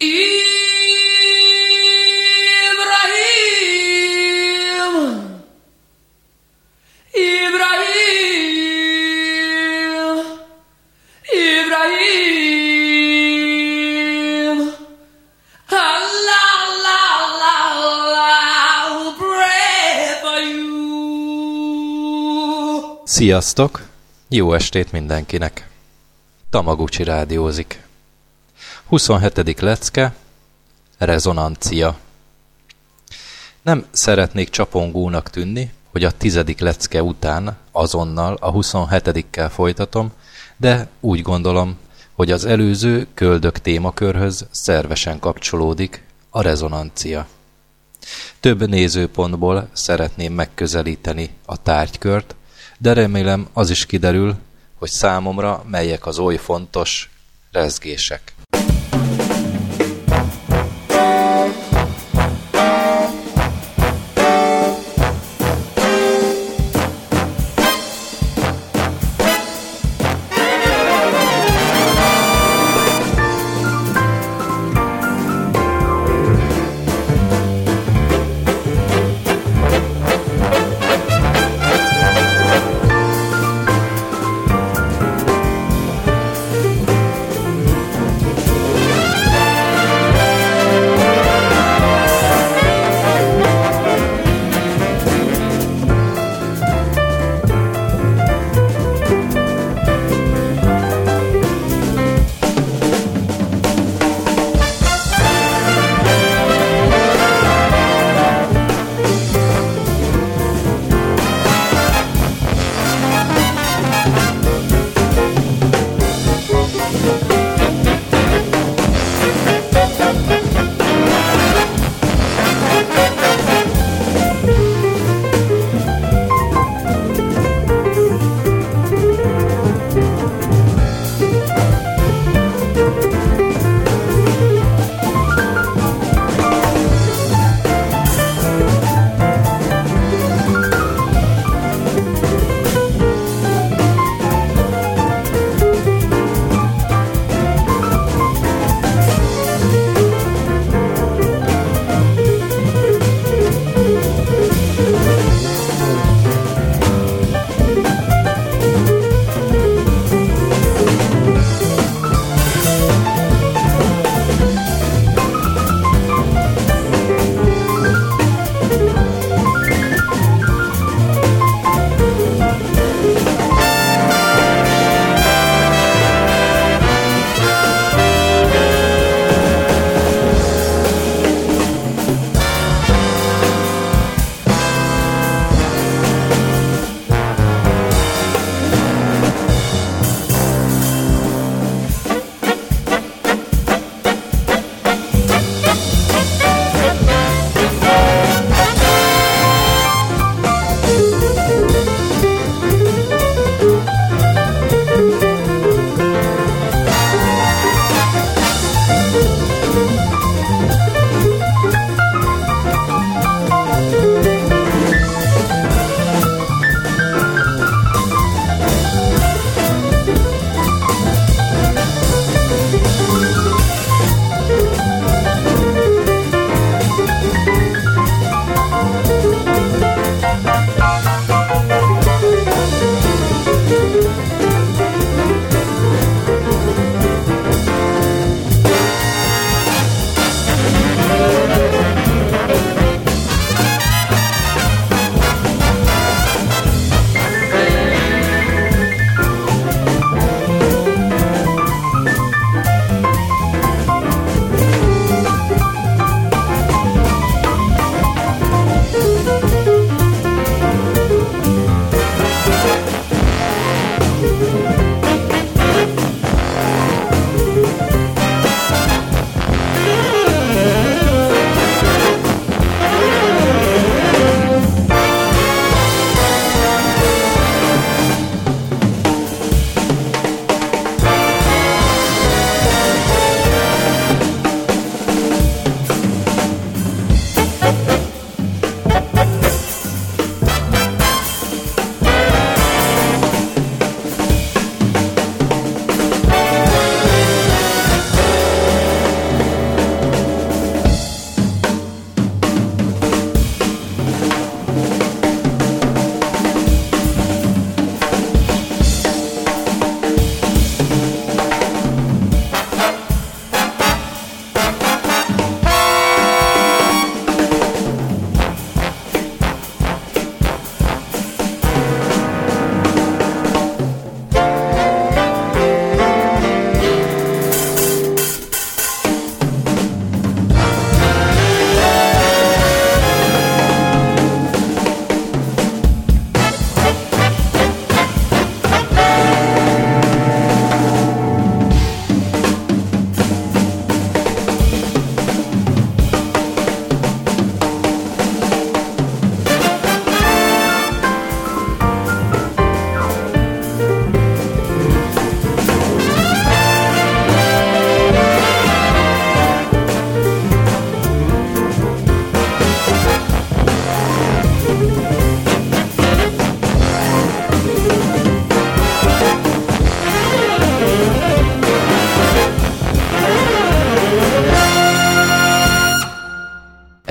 You Sziasztok! Jó estét mindenkinek! Tamaguchi rádiózik. 27. lecke Rezonancia Nem szeretnék csapongónak tűnni, hogy a tizedik lecke után azonnal a 27-kel folytatom, de úgy gondolom, hogy az előző köldök témakörhöz szervesen kapcsolódik a rezonancia. Több nézőpontból szeretném megközelíteni a tárgykört, de remélem az is kiderül, hogy számomra melyek az oly fontos rezgések.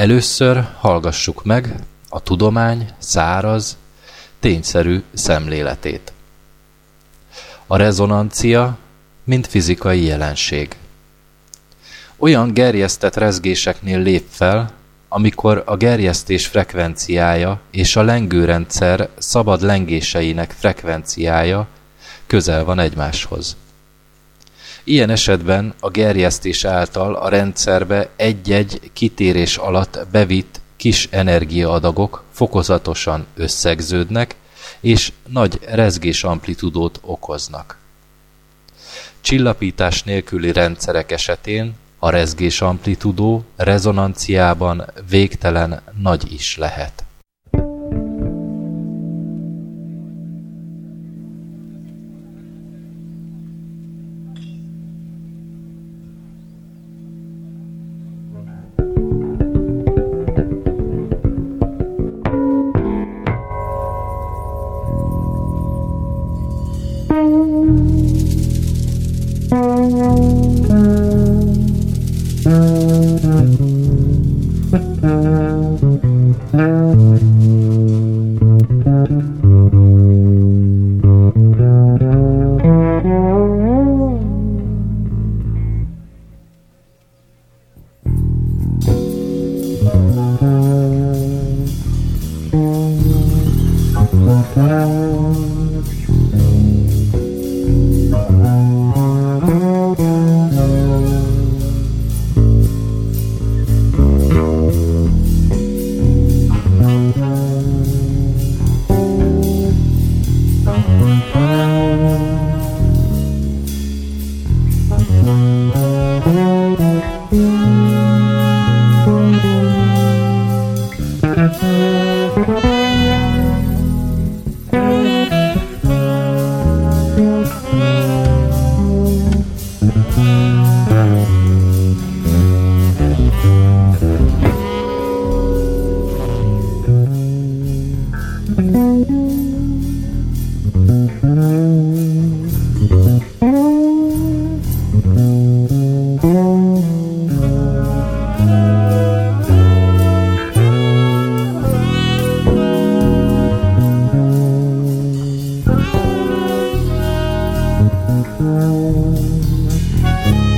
Először hallgassuk meg a tudomány száraz, tényszerű szemléletét. A rezonancia, mint fizikai jelenség. Olyan gerjesztett rezgéseknél lép fel, amikor a gerjesztés frekvenciája és a lengőrendszer szabad lengéseinek frekvenciája közel van egymáshoz. Ilyen esetben a gerjesztés által a rendszerbe egy-egy kitérés alatt bevitt kis energiaadagok fokozatosan összegződnek, és nagy rezgés amplitudót okoznak. Csillapítás nélküli rendszerek esetén a rezgés amplitudó rezonanciában végtelen nagy is lehet. home.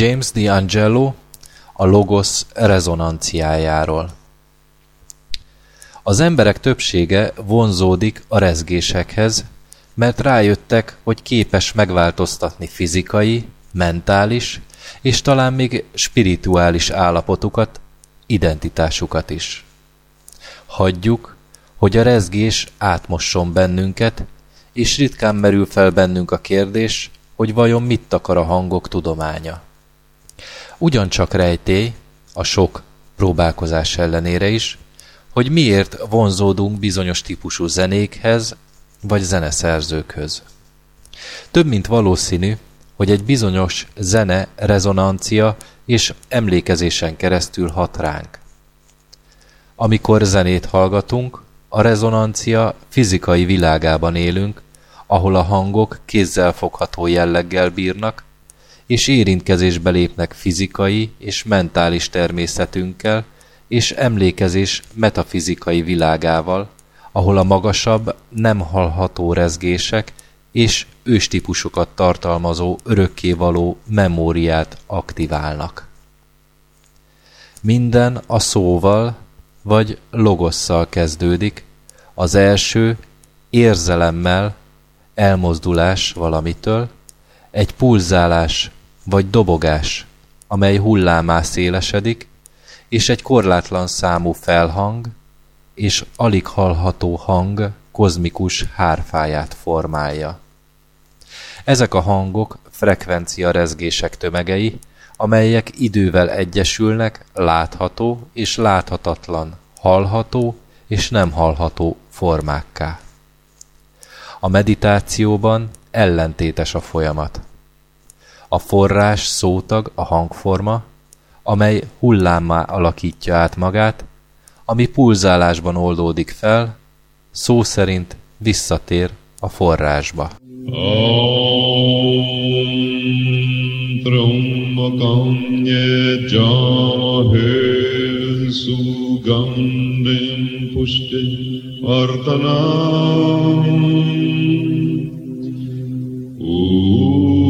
James D'Angelo a Logos rezonanciájáról. Az emberek többsége vonzódik a rezgésekhez, mert rájöttek, hogy képes megváltoztatni fizikai, mentális és talán még spirituális állapotukat, identitásukat is. Hagyjuk, hogy a rezgés átmosson bennünket, és ritkán merül fel bennünk a kérdés, hogy vajon mit akar a hangok tudománya. Ugyancsak rejtély, a sok próbálkozás ellenére is, hogy miért vonzódunk bizonyos típusú zenékhez vagy zeneszerzőkhöz. Több mint valószínű, hogy egy bizonyos zene rezonancia és emlékezésen keresztül hat ránk. Amikor zenét hallgatunk, a rezonancia fizikai világában élünk, ahol a hangok kézzelfogható jelleggel bírnak, és érintkezésbe lépnek fizikai és mentális természetünkkel, és emlékezés metafizikai világával, ahol a magasabb, nem hallható rezgések és őstípusokat tartalmazó örökkévaló memóriát aktiválnak. Minden a szóval vagy logosszal kezdődik, az első érzelemmel, elmozdulás valamitől, egy pulzálás vagy dobogás, amely hullámá szélesedik, és egy korlátlan számú felhang és alig hallható hang kozmikus hárfáját formálja. Ezek a hangok frekvencia rezgések tömegei, amelyek idővel egyesülnek látható és láthatatlan, hallható és nem hallható formákká. A meditációban ellentétes a folyamat a forrás szótag a hangforma, amely hullámmá alakítja át magát, ami pulzálásban oldódik fel, szó szerint visszatér a forrásba. Om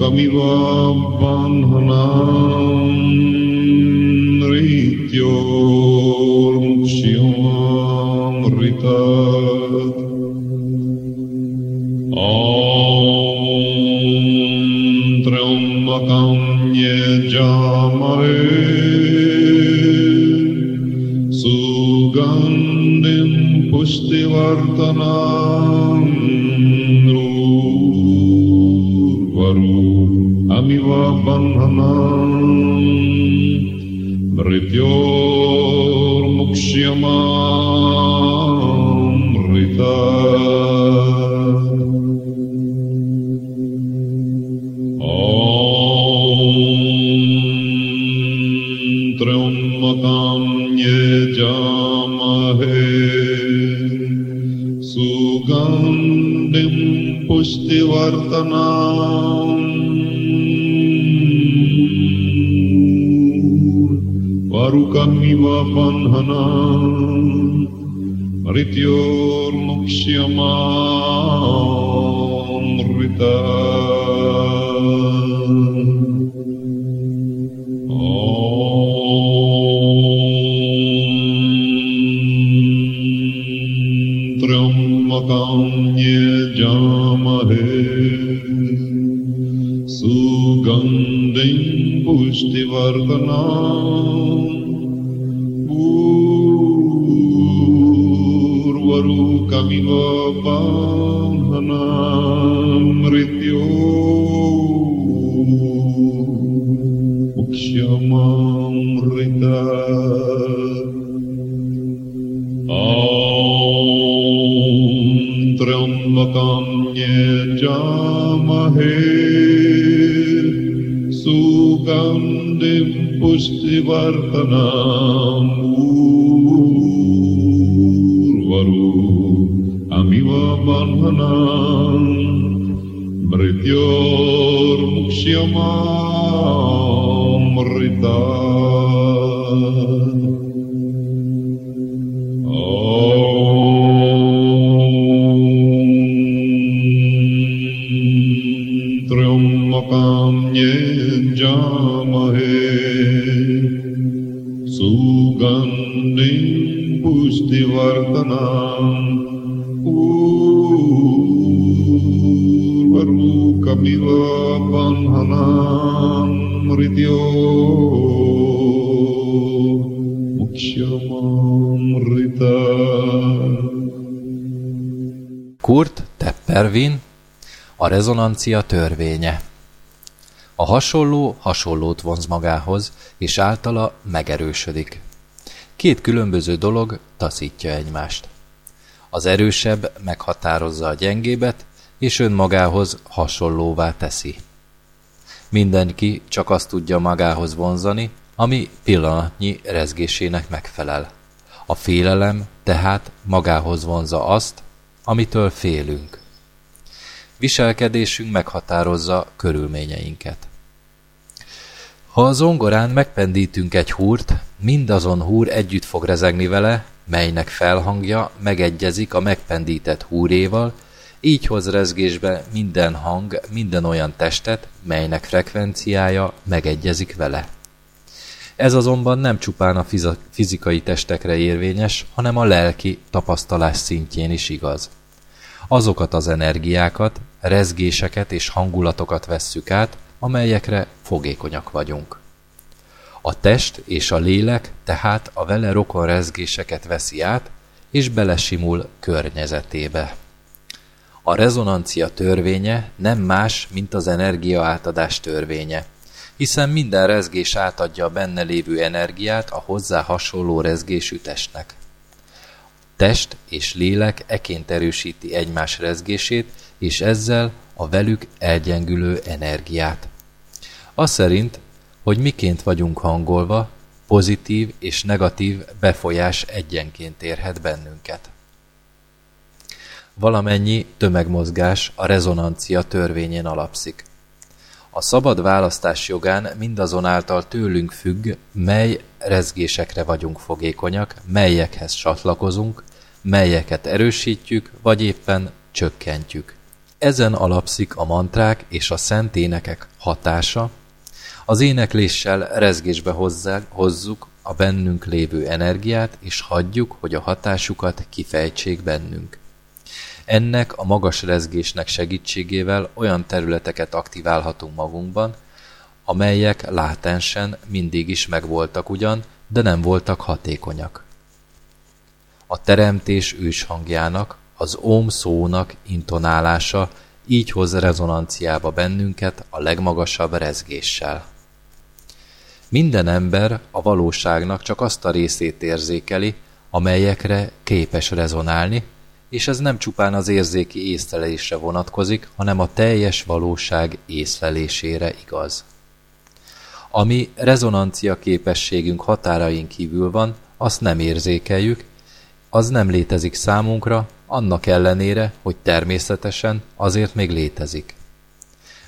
कविवा बाह्ननार्मुक्ष्योमृत ॐ मतं यजामरे सुगन्धिम् पुष्टिवर्तनात् बन्धनाम् मृत्योर्मुक्ष्यमामृता ॐ त्र्यम्बकं यजामहे सुगन्धिं Arukanviva Banhana Mrityor Mukshyamaa Vardhana rezonancia törvénye. A hasonló hasonlót vonz magához, és általa megerősödik. Két különböző dolog taszítja egymást. Az erősebb meghatározza a gyengébet, és önmagához hasonlóvá teszi. Mindenki csak azt tudja magához vonzani, ami pillanatnyi rezgésének megfelel. A félelem tehát magához vonza azt, amitől félünk. Viselkedésünk meghatározza körülményeinket. Ha a zongorán megpendítünk egy húrt, mindazon húr együtt fog rezegni vele, melynek felhangja megegyezik a megpendített húréval, így hoz rezgésbe minden hang, minden olyan testet, melynek frekvenciája megegyezik vele. Ez azonban nem csupán a fizikai testekre érvényes, hanem a lelki tapasztalás szintjén is igaz. Azokat az energiákat, rezgéseket és hangulatokat vesszük át, amelyekre fogékonyak vagyunk. A test és a lélek tehát a vele rokon rezgéseket veszi át, és belesimul környezetébe. A rezonancia törvénye nem más, mint az energia átadás törvénye, hiszen minden rezgés átadja a benne lévő energiát a hozzá hasonló rezgésű testnek. Test és lélek eként erősíti egymás rezgését, és ezzel a velük elgyengülő energiát. Az szerint, hogy miként vagyunk hangolva, pozitív és negatív befolyás egyenként érhet bennünket. Valamennyi tömegmozgás a rezonancia törvényén alapszik. A szabad választás jogán mindazonáltal tőlünk függ, mely rezgésekre vagyunk fogékonyak, melyekhez csatlakozunk, melyeket erősítjük, vagy éppen csökkentjük. Ezen alapszik a mantrák és a szent énekek hatása, az énekléssel rezgésbe hozzuk a bennünk lévő energiát, és hagyjuk, hogy a hatásukat kifejtsék bennünk. Ennek a magas rezgésnek segítségével olyan területeket aktiválhatunk magunkban, amelyek látensen mindig is megvoltak ugyan, de nem voltak hatékonyak. A teremtés őshangjának, az óm szónak intonálása így hoz rezonanciába bennünket a legmagasabb rezgéssel. Minden ember a valóságnak csak azt a részét érzékeli, amelyekre képes rezonálni, és ez nem csupán az érzéki észlelésre vonatkozik, hanem a teljes valóság észlelésére igaz. Ami rezonancia képességünk határain kívül van, azt nem érzékeljük, az nem létezik számunkra, annak ellenére, hogy természetesen azért még létezik.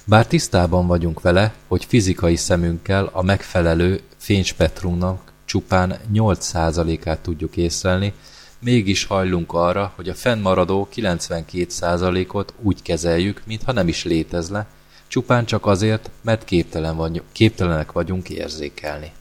Bár tisztában vagyunk vele, hogy fizikai szemünkkel a megfelelő fényspektrumnak csupán 8%-át tudjuk észlelni, mégis hajlunk arra, hogy a fennmaradó 92%-ot úgy kezeljük, mintha nem is létezne, csupán csak azért, mert képtelen vagy, képtelenek vagyunk érzékelni.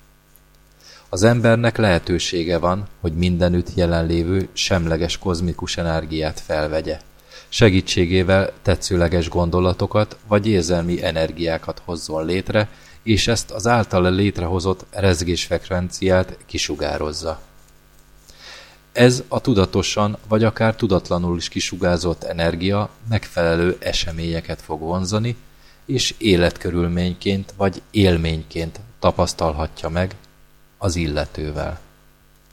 Az embernek lehetősége van, hogy mindenütt jelenlévő semleges kozmikus energiát felvegye. Segítségével tetszőleges gondolatokat vagy érzelmi energiákat hozzon létre, és ezt az általa létrehozott rezgésfrekvenciát kisugározza. Ez a tudatosan vagy akár tudatlanul is kisugázott energia megfelelő eseményeket fog vonzani, és életkörülményként vagy élményként tapasztalhatja meg az illetővel.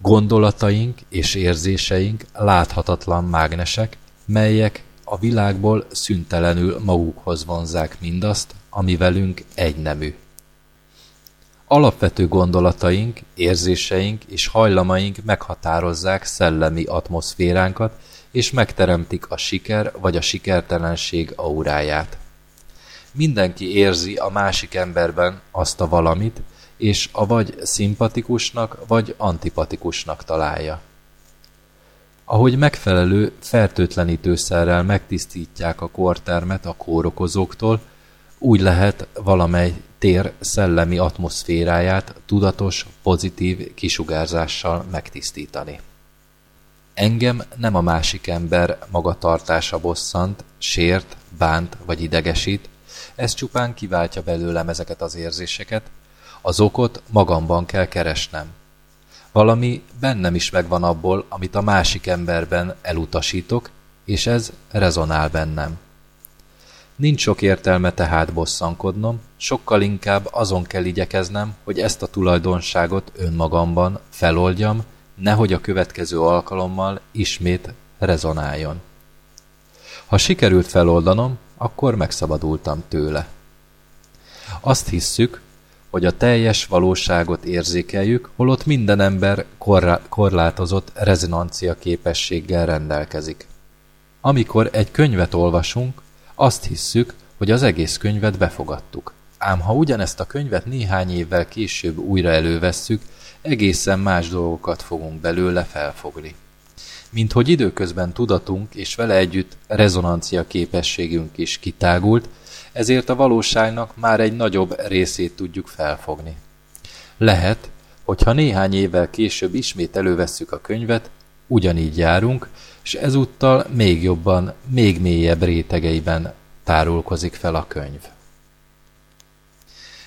Gondolataink és érzéseink láthatatlan mágnesek, melyek a világból szüntelenül magukhoz vonzák mindazt, ami velünk egynemű. Alapvető gondolataink, érzéseink és hajlamaink meghatározzák szellemi atmoszféránkat, és megteremtik a siker vagy a sikertelenség auráját. Mindenki érzi a másik emberben azt a valamit, és a vagy szimpatikusnak, vagy antipatikusnak találja. Ahogy megfelelő fertőtlenítőszerrel megtisztítják a kortermet a kórokozóktól, úgy lehet valamely tér szellemi atmoszféráját tudatos, pozitív kisugárzással megtisztítani. Engem nem a másik ember magatartása bosszant, sért, bánt vagy idegesít, ez csupán kiváltja belőlem ezeket az érzéseket, az okot magamban kell keresnem. Valami bennem is megvan abból, amit a másik emberben elutasítok, és ez rezonál bennem. Nincs sok értelme tehát bosszankodnom, sokkal inkább azon kell igyekeznem, hogy ezt a tulajdonságot önmagamban feloldjam, nehogy a következő alkalommal ismét rezonáljon. Ha sikerült feloldanom, akkor megszabadultam tőle. Azt hisszük, hogy a teljes valóságot érzékeljük, holott minden ember korlátozott rezonancia képességgel rendelkezik. Amikor egy könyvet olvasunk, azt hisszük, hogy az egész könyvet befogadtuk. Ám ha ugyanezt a könyvet néhány évvel később újra elővesszük, egészen más dolgokat fogunk belőle felfogni. Mint hogy időközben tudatunk és vele együtt rezonancia képességünk is kitágult, ezért a valóságnak már egy nagyobb részét tudjuk felfogni. Lehet, hogyha néhány évvel később ismét elővesszük a könyvet, ugyanígy járunk, és ezúttal még jobban, még mélyebb rétegeiben tárulkozik fel a könyv.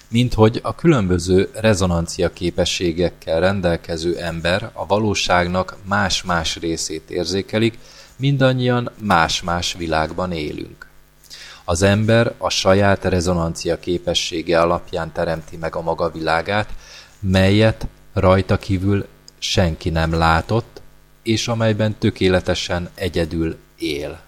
Mint hogy a különböző rezonancia képességekkel rendelkező ember a valóságnak más-más részét érzékelik, mindannyian más-más világban élünk. Az ember a saját rezonancia képessége alapján teremti meg a maga világát, melyet rajta kívül senki nem látott, és amelyben tökéletesen egyedül él.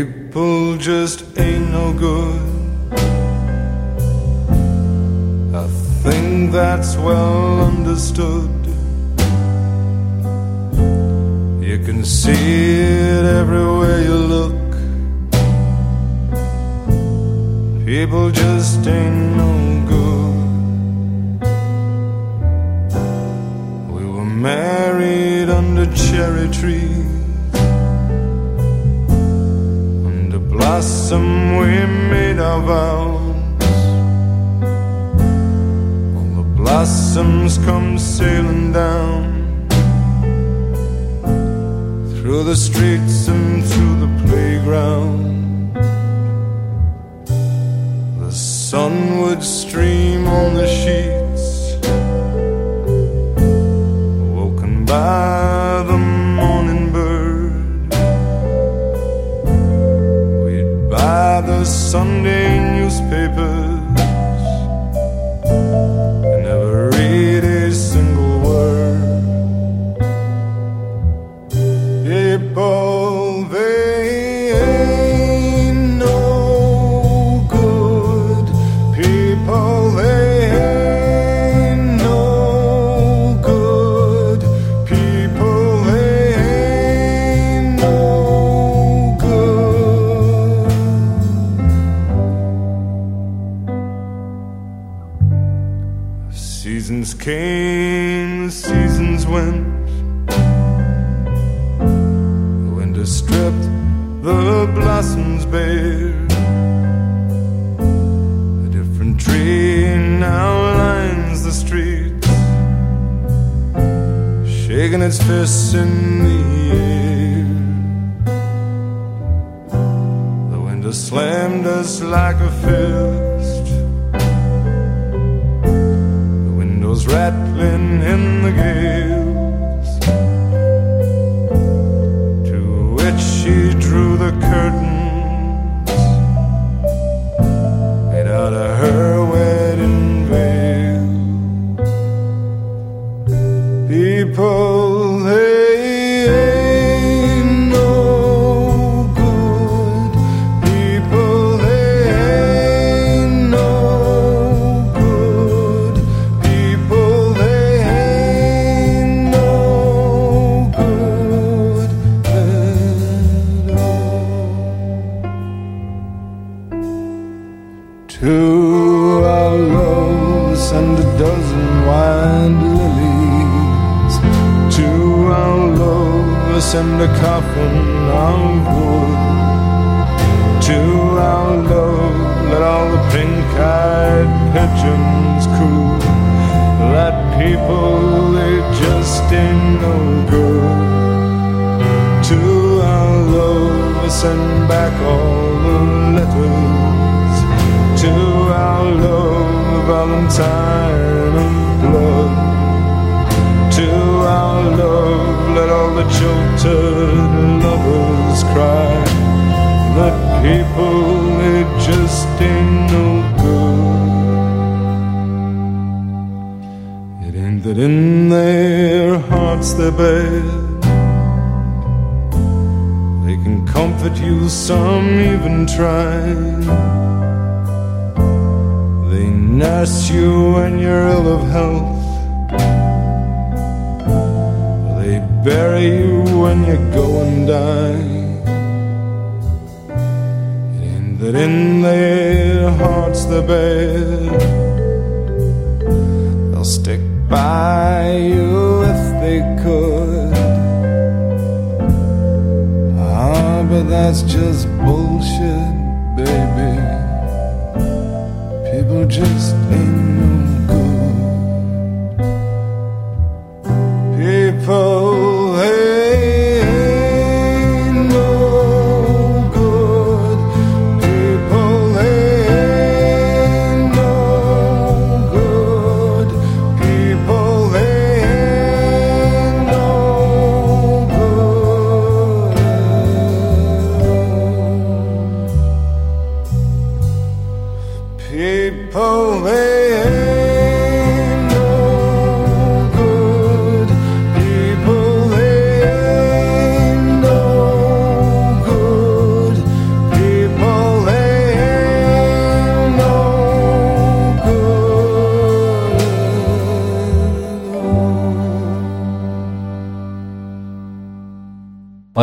People just ain't no good. I think that's well understood. You can see it everywhere you look. People just ain't no good. We were married under cherry trees. Blossom we made our vows. All the blossoms come sailing down through the streets and through the playground. The sun would stream on the sheets, woken by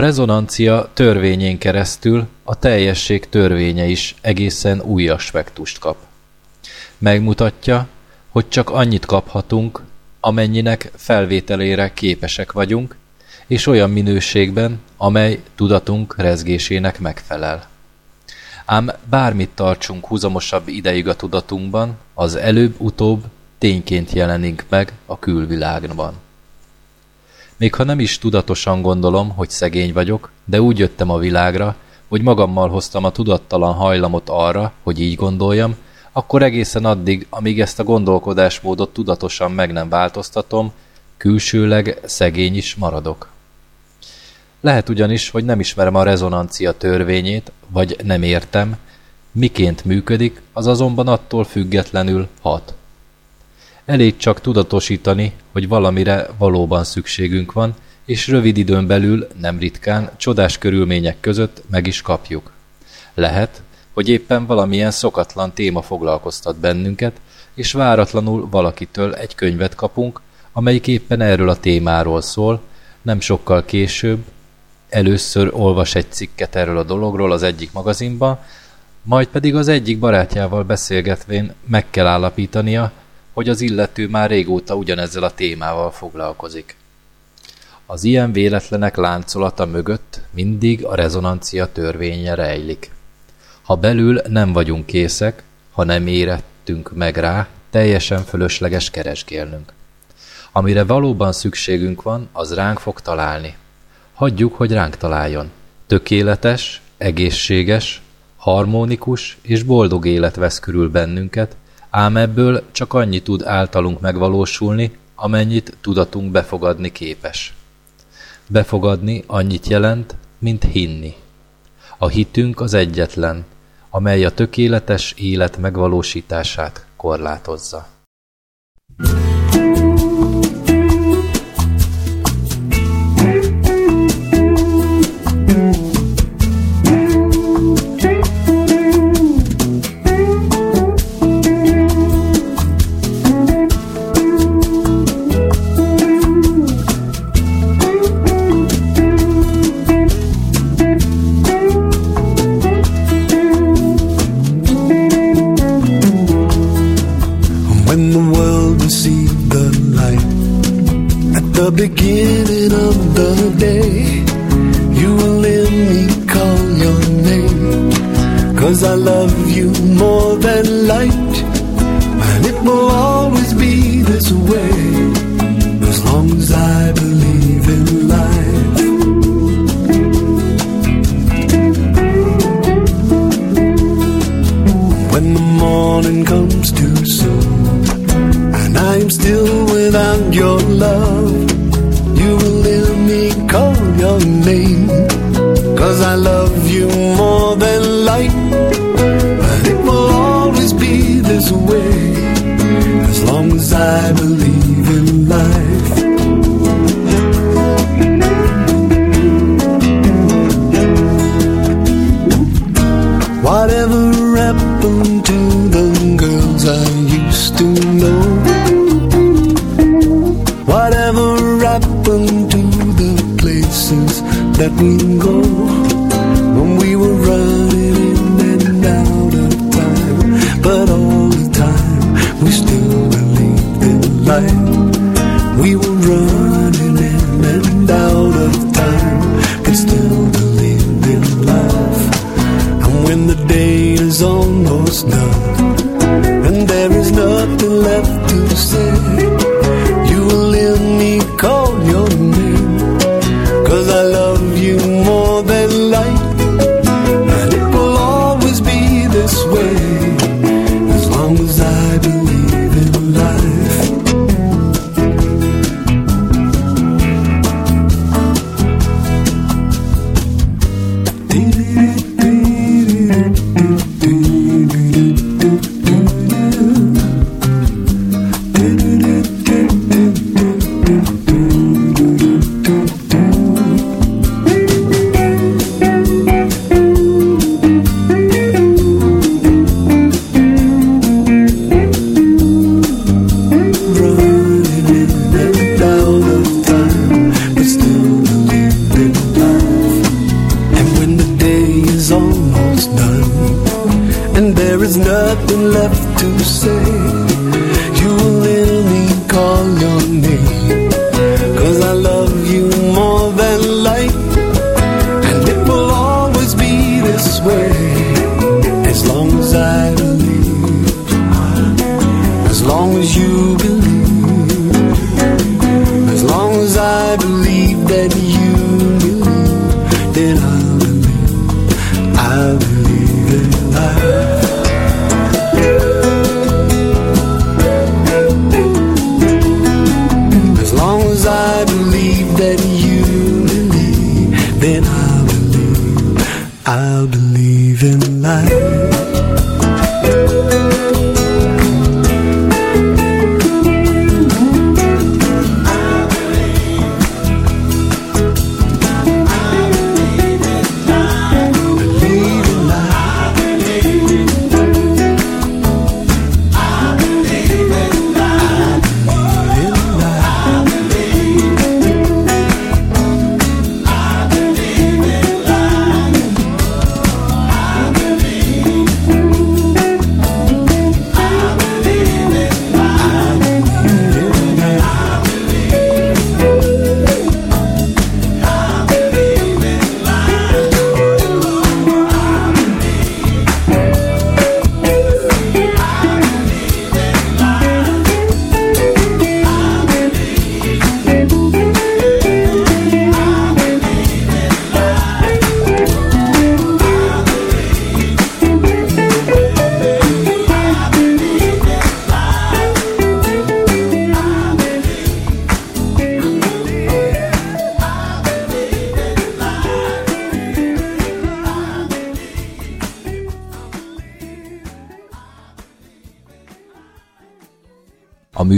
rezonancia törvényén keresztül a teljesség törvénye is egészen új aspektust kap. Megmutatja, hogy csak annyit kaphatunk, amennyinek felvételére képesek vagyunk, és olyan minőségben, amely tudatunk rezgésének megfelel. Ám bármit tartsunk húzamosabb ideig a tudatunkban, az előbb-utóbb tényként jelenik meg a külvilágban. Még ha nem is tudatosan gondolom, hogy szegény vagyok, de úgy jöttem a világra, hogy magammal hoztam a tudattalan hajlamot arra, hogy így gondoljam, akkor egészen addig, amíg ezt a gondolkodásmódot tudatosan meg nem változtatom, külsőleg szegény is maradok. Lehet ugyanis, hogy nem ismerem a rezonancia törvényét, vagy nem értem, miként működik, az azonban attól függetlenül hat. Elég csak tudatosítani, hogy valamire valóban szükségünk van, és rövid időn belül, nem ritkán, csodás körülmények között meg is kapjuk. Lehet, hogy éppen valamilyen szokatlan téma foglalkoztat bennünket, és váratlanul valakitől egy könyvet kapunk, amelyik éppen erről a témáról szól, nem sokkal később, először olvas egy cikket erről a dologról az egyik magazinban, majd pedig az egyik barátjával beszélgetvén meg kell állapítania, hogy az illető már régóta ugyanezzel a témával foglalkozik. Az ilyen véletlenek láncolata mögött mindig a rezonancia törvénye rejlik. Ha belül nem vagyunk készek, ha nem érettünk meg rá, teljesen fölösleges keresgélnünk. Amire valóban szükségünk van, az ránk fog találni. Hagyjuk, hogy ránk találjon. Tökéletes, egészséges, harmonikus és boldog élet vesz körül bennünket, ám ebből csak annyi tud általunk megvalósulni, amennyit tudatunk befogadni képes. Befogadni annyit jelent, mint hinni. A hitünk az egyetlen, amely a tökéletes élet megvalósítását korlátozza. When the beginning of the day, you will let me call your name. Cause I love you more than light, D.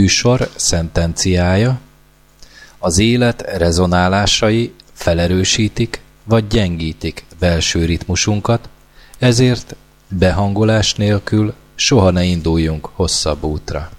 műsor szentenciája, az élet rezonálásai felerősítik vagy gyengítik belső ritmusunkat, ezért behangolás nélkül soha ne induljunk hosszabb útra.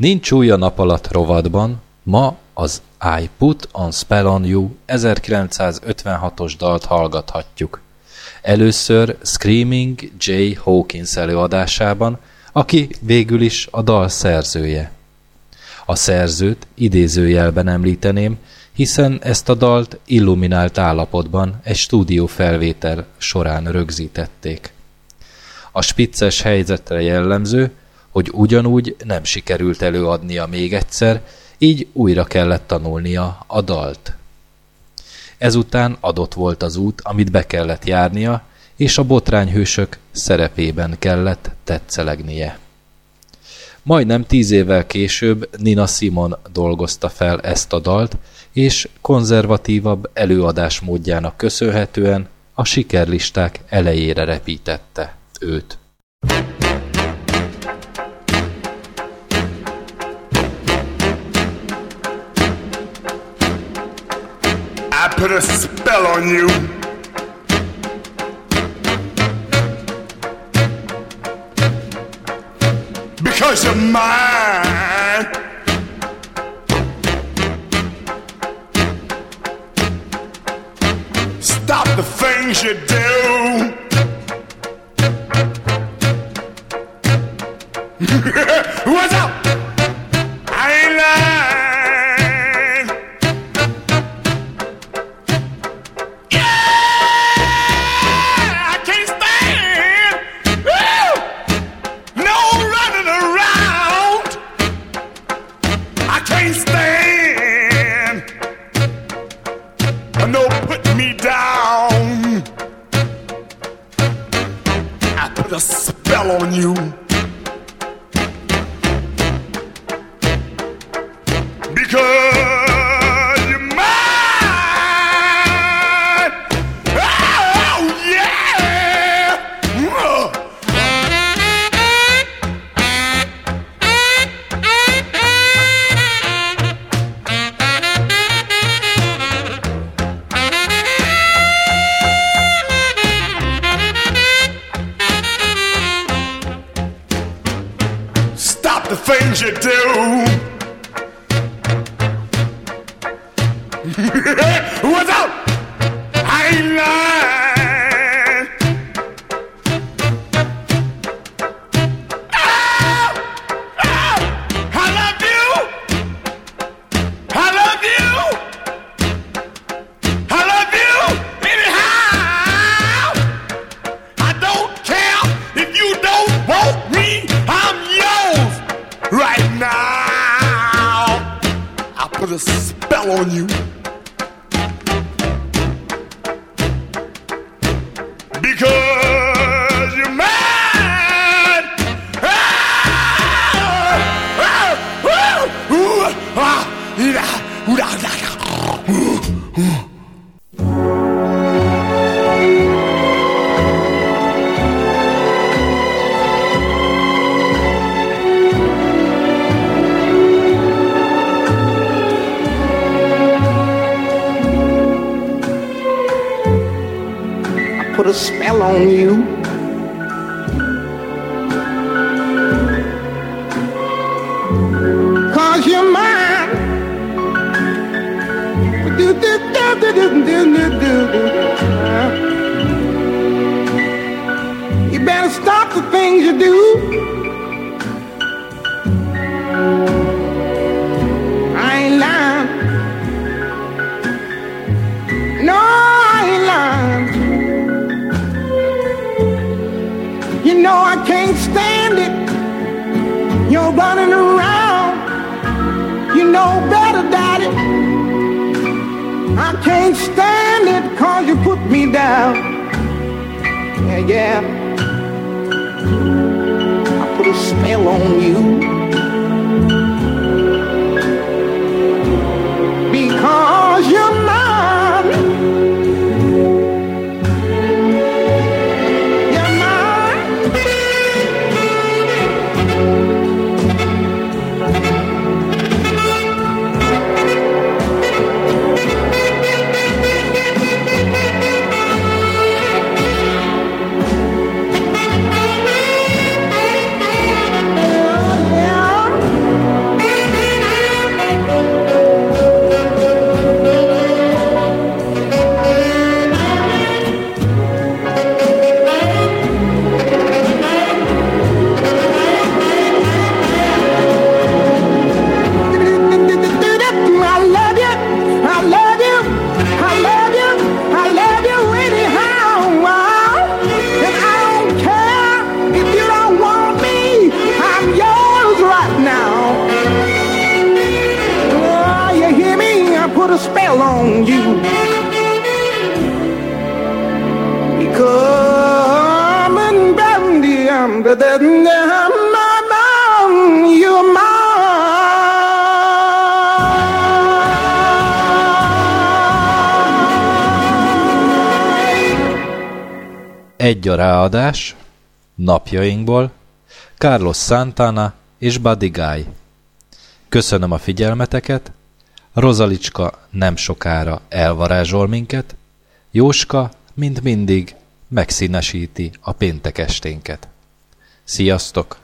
Nincs új a nap alatt rovatban, ma az I Put on Spell on You 1956-os dalt hallgathatjuk. Először Screaming J. Hawkins előadásában, aki végül is a dal szerzője. A szerzőt idézőjelben említeném, hiszen ezt a dalt illuminált állapotban egy stúdió felvétel során rögzítették. A spicces helyzetre jellemző, hogy ugyanúgy nem sikerült előadnia még egyszer, így újra kellett tanulnia a dalt. Ezután adott volt az út, amit be kellett járnia, és a botrányhősök szerepében kellett tetszelegnie. Majdnem tíz évvel később Nina Simon dolgozta fel ezt a dalt, és konzervatívabb előadásmódjának köszönhetően a sikerlisták elejére repítette őt. Put a spell on you. Because you're mine. Stop the things you do. spell on you. spell on you. can't stand it cause you put me down. Yeah, yeah. I put a spell on you. Magyar ráadás, napjainkból, Carlos Santana és Buddy Guy. Köszönöm a figyelmeteket, Rozalicska nem sokára elvarázsol minket, Jóska, mint mindig, megszínesíti a péntek esténket. Sziasztok!